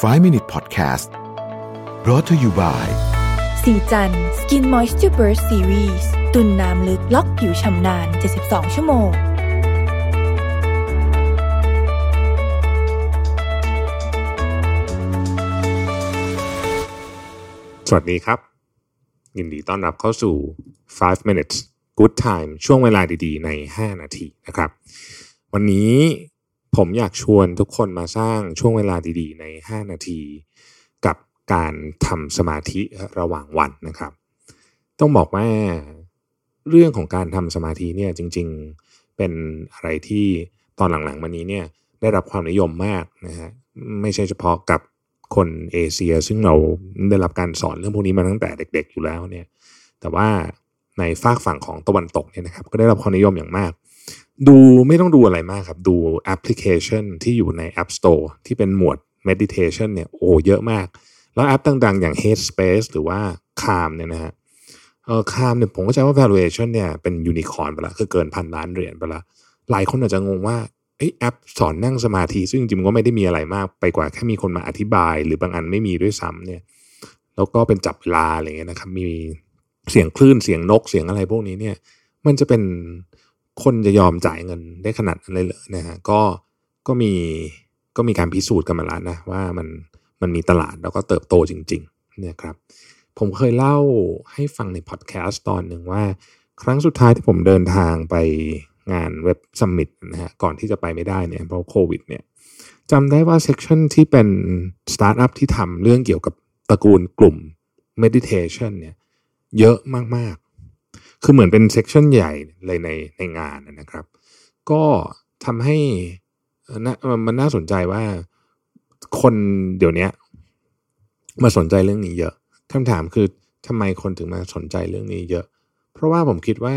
5 Minute Podcast brought to you by สีจัน Skin Moisture Burst Series ตุนน้ำลึกล็อกผิวชำนาน 72 ชั่วโมง สวัสดีครับ ยินดีต้อนรับเข้าสู่ 5 minutes good time ช่วงเวลาดีๆ ใน 5 นาทีนะครับ วันนี้ ผมอยากชวนทุกคนมาสร้างช่วงเวลาดีๆ ใน 5 นาที กับการทำสมาธิระหว่างวันนะครับ ต้องบอกว่าเรื่องของการทำสมาธิเนี่ยจริง ๆเป็นอะไรที่ตอนหลังๆมานี้เนี่ยได้รับความนิยมมากนะฮะไม่ใช่เฉพาะกับคนเอเชีย ซึ่งเราได้รับการสอนเรื่องพวกนี้มาตั้งแต่เด็ก ๆ อยู่แล้วเนี่ยแต่ว่าในฟากฝั่งของตะวันตกเนี่ยนะครับก็ได้รับความนิยมอย่างมาก ดูไม่ต้องดูอะไรมากครับ ดูแอปพลิเคชันที่อยู่ใน App Store ที่เป็นหมวด meditation เนี่ยโอ้เยอะมาก แล้วแอปต่างๆ อย่าง Headspace หรือว่า Calm เนี่ยนะฮะเออ Calm เนี่ยผมก็จะว่า valuation เนี่ยเป็นยูนิคอร์นไปละคือเกินพันล้านเหรียญไปละหลายคนอาจจะงงว่าเอ้ยแอปสอนนั่งสมาธิ ซึ่งจริงๆก็ไม่ได้มีอะไรมากไปกว่าแค่มีคนมาอธิบาย หรือบางอันไม่มีด้วยซ้ำเนี่ยแล้วก็เป็นจับเวลาอะไรเงี้ยนะครับ มีเสียงคลื่นเสียงนกเสียงอะไรพวกนี้เนี่ย มันจะเป็น คนจะยอมจ่ายเงินได้ขนาดนั้นเลยเหรอนะฮะก็ก็มีก็มีการพิสูจน์กันมาแล้วนะว่ามันมันมีตลาดแล้วก็เติบโตจริงๆเนี่ยครับผมเคยเล่าให้ฟังในพอดแคสต์ตอนหนึ่งว่า ครั้งสุดท้ายที่ผมเดินทางไปงานเว็บซัมมิตนะฮะก่อนที่จะไปไม่ได้เนี่ยเพราะโควิดเนี่ยจำได้ว่า section ที่เป็นสตาร์ทอัพที่ทำเรื่องเกี่ยวกับตระกูลกลุ่ม meditation เนี่ยเยอะมาก คือเหมือนเป็น section ใหญ่เลยในในงานนะครับ ก็ทำให้นะมันน่าสนใจว่าคนเดี๋ยวนี้มาสนใจเรื่องนี้เยอะคำถามคือทำไมคนถึงมาสนใจเรื่องนี้เยอะ เพราะว่าผมคิดว่า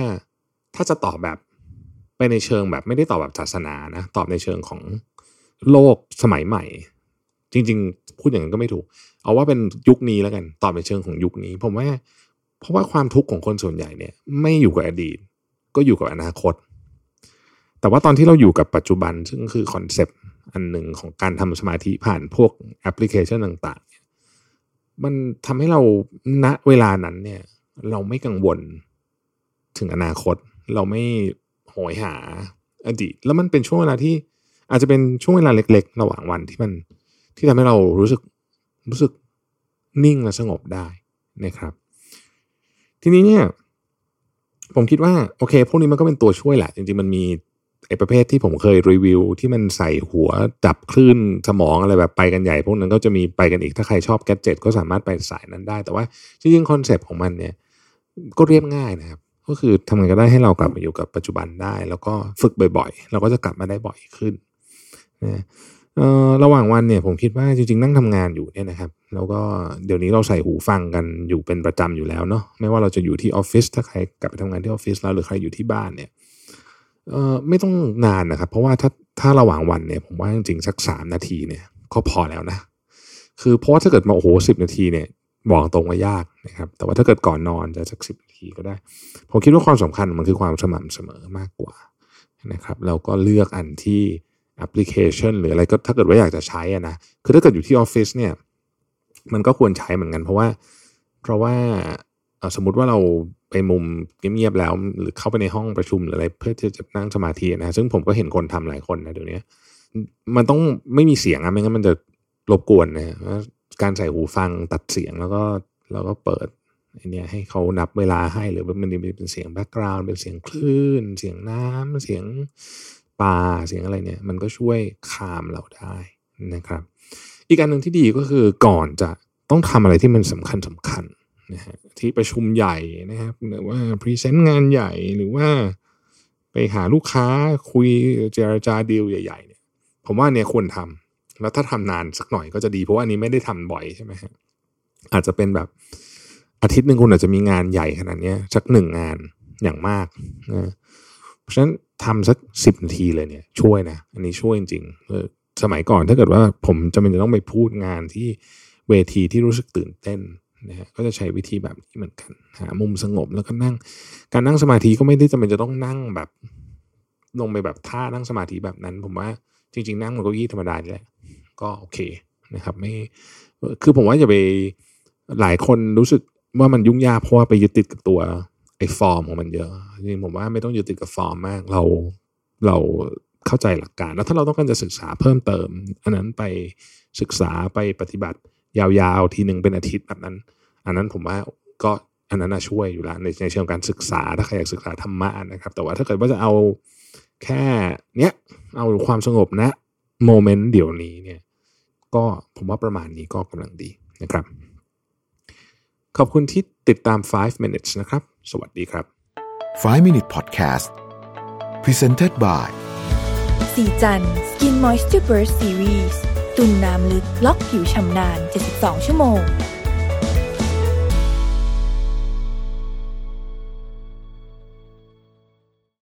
ถ้าจะตอบแบบไปในเชิงแบบไม่ได้ตอบแบบศาสนานะ ตอบในเชิงของโลกสมัยใหม่ จริง ๆ พูดอย่างนั้นก็ไม่ถูก เอาว่าเป็นยุคนี้แล้วกัน ตอบในเชิงของยุคนี้ ผมว่า เพราะว่าความทุกข์ของคนส่วนใหญ่เนี่ยไม่อยู่กับอดีต ก็อยู่กับอนาคต แต่ว่าตอนที่เราอยู่กับปัจจุบันซึ่งคือคอนเซปต์อันหนึ่งของการทำสมาธิผ่านพวกแอปพลิเคชันต่างๆ มันทำให้เราณเวลานั้นเนี่ยเราไม่กังวลถึงอนาคต เราไม่โหยหาอดีต แล้วมันเป็นช่วงเวลาที่อาจจะเป็นช่วงเวลาเล็ก ๆ ระหว่างวันที่มันที่ทำให้เรารู้สึกรู้สึกนิ่งและสงบได้นะครับ ทีนี้เนี่ย ผมคิดว่าโอเค พวกนี้มันก็เป็นตัวช่วยแหละ จริงๆมันมีไอ้ประเภทที่ผมเคยรีวิว ที่มันใส่หัวจับคลื่นสมองอะไรแบบไปกันใหญ่ พวกนั้นก็จะมีไปกันอีกถ้าใครชอบแกจ g ตก็สามารถไปสายนั้นได้ แต่ว่าจริงๆคอนเซปต์ของมันเนี่ย ก็เรียบง่ายนะครับ ก็คือทำไงก็ได้ให้เรากลับมาอยู่กับปัจจุบันได้ แล้วก็ฝึกบ่อยๆ เราก็จะกลับมาได้บ่อยขึ้นนะ ระหว่างวันเนี่ยผมคิดว่าจริงๆนั่งทำงานอยู่เนี่ยนะครับ แล้วก็เดี๋ยวนี้เราใส่หูฟังกันอยู่เป็นประจำอยู่แล้วเนาะไม่ว่าเราจะอยู่ที่ออฟฟิศถ้าใครกลับไปทำงานที่ออฟฟิศแล้วหรือใครอยู่ที่บ้านเนี่ยเออไม่ต้องนานนะครับ เพราะว่าถ้าถ้าระหว่างวันเนี่ย ผมว่าจริงๆสักสามนาทีเนี่ย ก็พอแล้วนะ คือเพราะถ้าเกิดมาโอ้โหสิบนาทีเนี่ยบอกตรงว่ายากนะครับ แต่ว่าถ้าเกิดก่อนนอนจะสักสิบนาทีก็ได้ ผมคิดว่าความสำคัญมันคือความสม่ำเสมอมากกว่านะครับแล้วก็เลือกอันที่ แอปพลิเคชัน หรืออะไรก็ถ้าเกิดว่าอยากจะใช้อะนะคือถ้าเกิดอยู่ที่ออฟฟิศเนี่ยมันก็ควรใช้เหมือนกัน เพราะว่า เพราะว่าสมมติว่าเราไปมุมเงียบๆแล้ว หรือเข้าไปในห้องประชุมหรืออะไรเพื่อที่จะนั่งสมาธินะซึ่งผมก็เห็นคนทำหลายคนนะเดี๋ยวนี้มันต้องไม่มีเสียงอะไม่งั้นมันจะรบกวนนะการใส่หูฟังตัดเสียงแล้วก็แล้วก็เปิดอันนี้ให้เขานับเวลาให้หรือว่ามันเป็นเสียง background เป็นเสียงคลื่น เสียงน้ำเสียง ปลาเสียงอะไรเนี่ย มันก็ช่วย calm เราได้นะครับ อีกอันหนึ่งที่ดีก็คือก่อนจะต้องทำอะไรที่มันสำคัญสำคัญนะฮะที่ประชุมใหญ่นะครับหรือว่า present งานใหญ่หรือว่าไปหาลูกค้าคุยเจรจาดีลใหญ่ๆเนี่ยผมว่าเนี่ยควรทำแล้วถ้าทำนานสักหน่อยก็จะดีเพราะว่าอันนี้ไม่ได้ทำบ่อยใช่ไหมฮะอาจจะเป็นแบบอาทิตย์หนึ่งคุณอาจจะมีงานใหญ่ขนาดนี้สักหนึ่งงานอย่างมากนะ เพราะฉะนั้นทำสักสิบนาทีเลยเนี่ยช่วยนะ อันนี้ช่วยจริงๆสมัยก่อนถ้าเกิดว่าผมจะเป็นจะต้องไปพูดงานที่เวทีที่รู้สึกตื่นเต้นนะฮะก็จะใช้วิธีแบบนี้เหมือนกัน หามุมสงบแล้วก็นั่ง การนั่งสมาธิก็ไม่ได้จำเป็นจะต้องนั่งแบบลงไปแบบท่านั่งสมาธิแบบนั้น ผมว่าจริง ๆ นั่งมันก็ยี่ธรรมดาแหละก็โอเคนะครับไม่คือผมว่าอย่าไปหลายคนรู้สึกว่ามันยุ่งยากเพราะว่าไปยึดติดกับตัว ไอ้ฟอร์มของมันเยอะจริงผมว่าไม่ต้องยึดติดกับฟอร์มมาก เราเราเข้าใจหลักการ แล้วถ้าเราต้องการจะศึกษาเพิ่มเติม อันนั้นไปศึกษาไปปฏิบัติยาวๆ ทีหนึ่งเป็นอาทิตย์แบบนั้น อันนั้นผมว่าก็อันนั้นช่วยอยู่แล้วในในเชิงการศึกษาถ้าใครอยากศึกษาธรรมะนะครับ แต่ว่าถ้าเกิดว่าจะเอาแค่เนี้ยเอาความสงบนะโมเมนต์เดี๋ยวนี้เนี่ยก็ผมว่าประมาณนี้ก็กำลังดีนะครับ ขอบคุณที่ติดตาม 5 minutes นะครับ สวัสดีครับ 5 Minute Podcast Presented by สีจัน Skin Moisture Burst Series ตุ่นน้ำลึกล็อกผิวชำนาน 72 ชั่วโมง